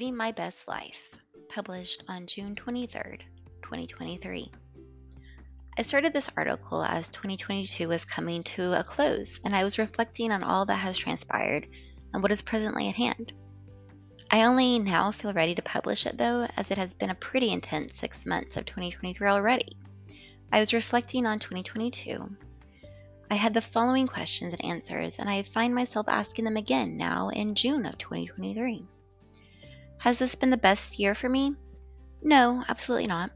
Living My Best Life, published on June 23rd, 2023. I started this article as 2022 was coming to a close, and I was reflecting on all that has transpired and what is presently at hand. I only now feel ready to publish it though, as it has been a pretty intense six months of 2023 already. I was reflecting on 2022. I had the following questions and answers, and I find myself asking them again now in June of 2023. Has this been the best year for me? No, absolutely not.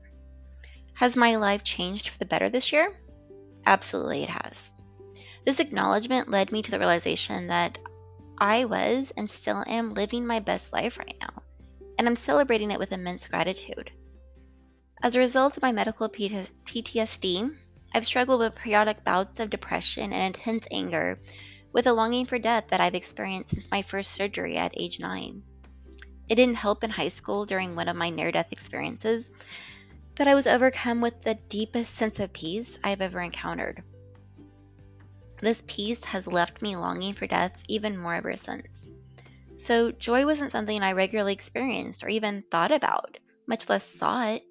Has my life changed for the better this year? Absolutely, it has. This acknowledgement led me to the realization that I was and still am living my best life right now, and I'm celebrating it with immense gratitude. As a result of my medical PTSD, I've struggled with periodic bouts of depression and intense anger with a longing for death that I've experienced since my first surgery at age 9. It didn't help in high school during one of my near death experiences that I was overcome with the deepest sense of peace I've ever encountered. This peace has left me longing for death even more ever since. So, joy wasn't something I regularly experienced or even thought about, much less saw it.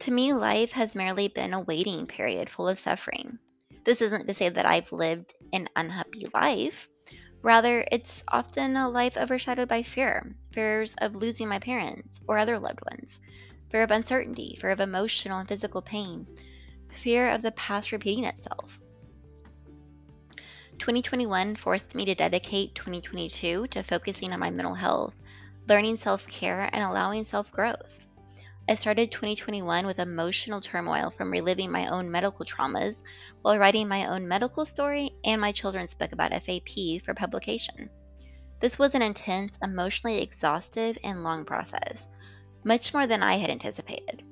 To me, life has merely been a waiting period full of suffering. This isn't to say that I've lived an unhappy life. Rather, it's often a life overshadowed by fear fears of losing my parents or other loved ones, fear of uncertainty, fear of emotional and physical pain, fear of the past repeating itself. 2021 forced me to dedicate 2022 to focusing on my mental health, learning self care, and allowing self growth. I started 2021 with emotional turmoil from reliving my own medical traumas while writing my own medical story and my children's book about FAP for publication. This was an intense, emotionally exhaustive, and long process, much more than I had anticipated.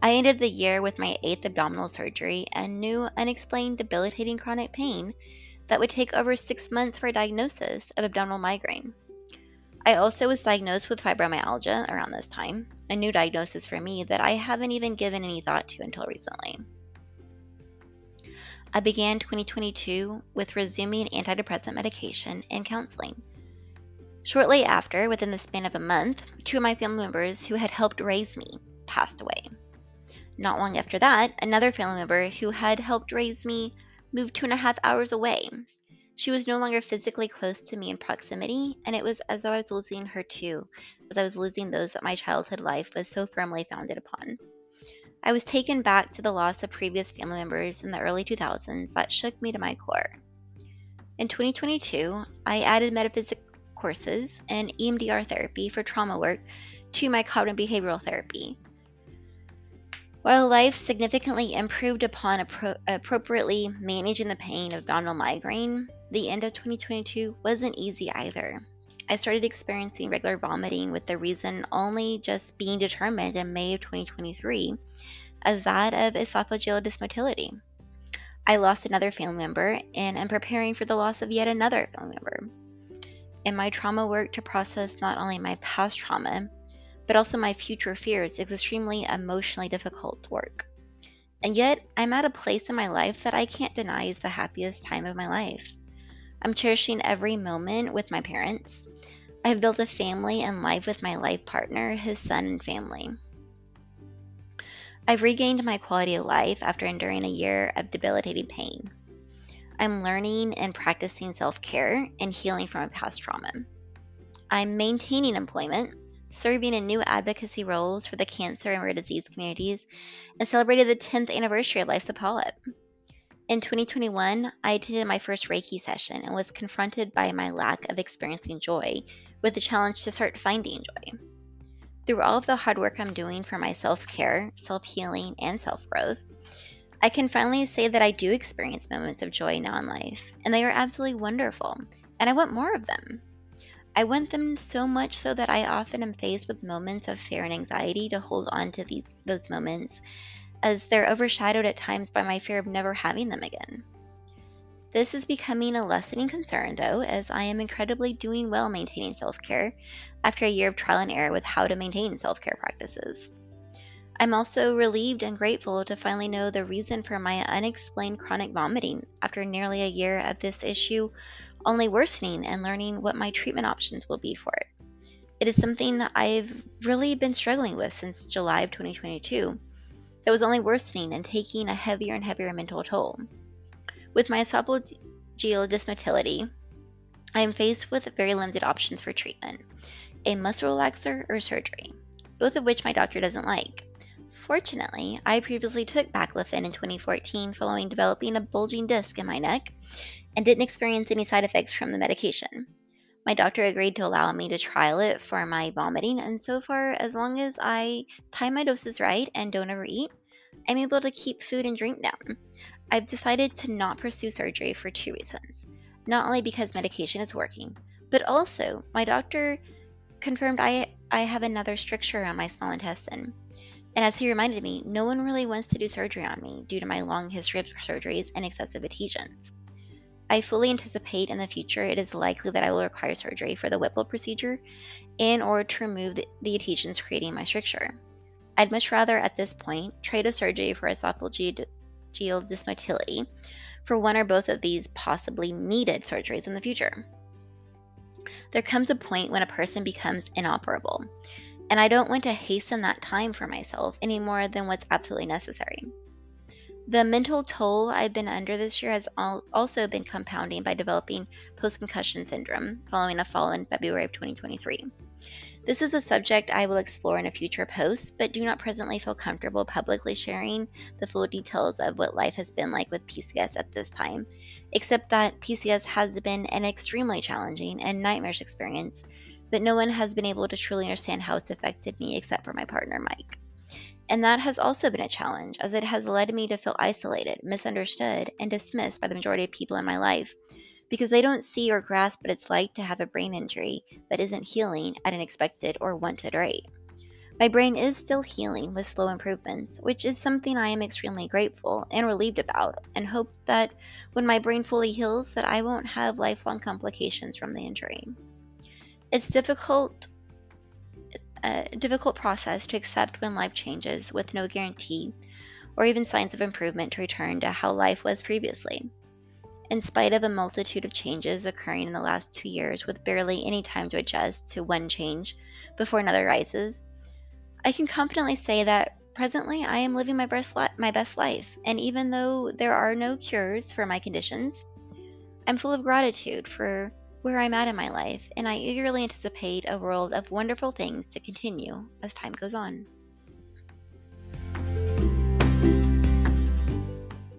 I ended the year with my eighth abdominal surgery and new, unexplained, debilitating chronic pain that would take over six months for a diagnosis of abdominal migraine. I also was diagnosed with fibromyalgia around this time, a new diagnosis for me that I haven't even given any thought to until recently. I began 2022 with resuming antidepressant medication and counseling. Shortly after, within the span of a month, two of my family members who had helped raise me passed away. Not long after that, another family member who had helped raise me moved two and a half hours away she was no longer physically close to me in proximity, and it was as though I was losing her too, as I was losing those that my childhood life was so firmly founded upon. I was taken back to the loss of previous family members in the early 2000s that shook me to my core. In 2022, I added metaphysics courses and EMDR therapy for trauma work to my cognitive behavioral therapy. While life significantly improved upon appro- appropriately managing the pain of abdominal migraine, the end of 2022 wasn't easy either. I started experiencing regular vomiting with the reason only just being determined in May of 2023 as that of esophageal dysmotility. I lost another family member and am preparing for the loss of yet another family member. In my trauma work to process not only my past trauma, but also my future fears is extremely emotionally difficult work. And yet, I'm at a place in my life that I can't deny is the happiest time of my life. I'm cherishing every moment with my parents. I have built a family and life with my life partner, his son, and family. I've regained my quality of life after enduring a year of debilitating pain. I'm learning and practicing self care and healing from a past trauma. I'm maintaining employment, serving in new advocacy roles for the cancer and rare disease communities, and celebrated the 10th anniversary of Life's a Polyp. In 2021, I attended my first Reiki session and was confronted by my lack of experiencing joy with the challenge to start finding joy. Through all of the hard work I'm doing for my self care, self healing, and self growth, I can finally say that I do experience moments of joy now in life, and they are absolutely wonderful, and I want more of them. I want them so much so that I often am faced with moments of fear and anxiety to hold on to these those moments as they're overshadowed at times by my fear of never having them again. This is becoming a lessening concern, though, as I am incredibly doing well maintaining self care after a year of trial and error with how to maintain self care practices. I'm also relieved and grateful to finally know the reason for my unexplained chronic vomiting after nearly a year of this issue only worsening and learning what my treatment options will be for it. It is something I've really been struggling with since July of 2022 that was only worsening and taking a heavier and heavier mental toll. With my esophageal dysmotility, I am faced with very limited options for treatment a muscle relaxer or surgery, both of which my doctor doesn't like. Fortunately, I previously took baclofen in 2014 following developing a bulging disc in my neck and didn't experience any side effects from the medication. My doctor agreed to allow me to trial it for my vomiting, and so far, as long as I time my doses right and don't overeat, I'm able to keep food and drink down. I've decided to not pursue surgery for two reasons. Not only because medication is working, but also my doctor confirmed I, I have another stricture on my small intestine. And as he reminded me, no one really wants to do surgery on me due to my long history of surgeries and excessive adhesions. I fully anticipate in the future it is likely that I will require surgery for the Whipple procedure in order to remove the, adhesions creating my stricture. I'd much rather at this point trade a surgery for esophageal dysmotility for one or both of these possibly needed surgeries in the future. There comes a point when a person becomes inoperable, and I don't want to hasten that time for myself any more than what's absolutely necessary. The mental toll I've been under this year has also been compounding by developing post concussion syndrome following a fall in February of 2023. This is a subject I will explore in a future post, but do not presently feel comfortable publicly sharing the full details of what life has been like with PCS at this time, except that PCS has been an extremely challenging and nightmarish experience that no one has been able to truly understand how it's affected me except for my partner, Mike. And that has also been a challenge, as it has led me to feel isolated, misunderstood, and dismissed by the majority of people in my life because they don't see or grasp what it's like to have a brain injury that isn't healing at an expected or wanted rate. My brain is still healing with slow improvements, which is something I am extremely grateful and relieved about, and hope that when my brain fully heals that I won't have lifelong complications from the injury. It's difficult a difficult process to accept when life changes with no guarantee or even signs of improvement to return to how life was previously. In spite of a multitude of changes occurring in the last two years with barely any time to adjust to one change before another rises, I can confidently say that presently I am living my best, li- my best life, and even though there are no cures for my conditions, I'm full of gratitude for where I'm at in my life, and I eagerly anticipate a world of wonderful things to continue as time goes on.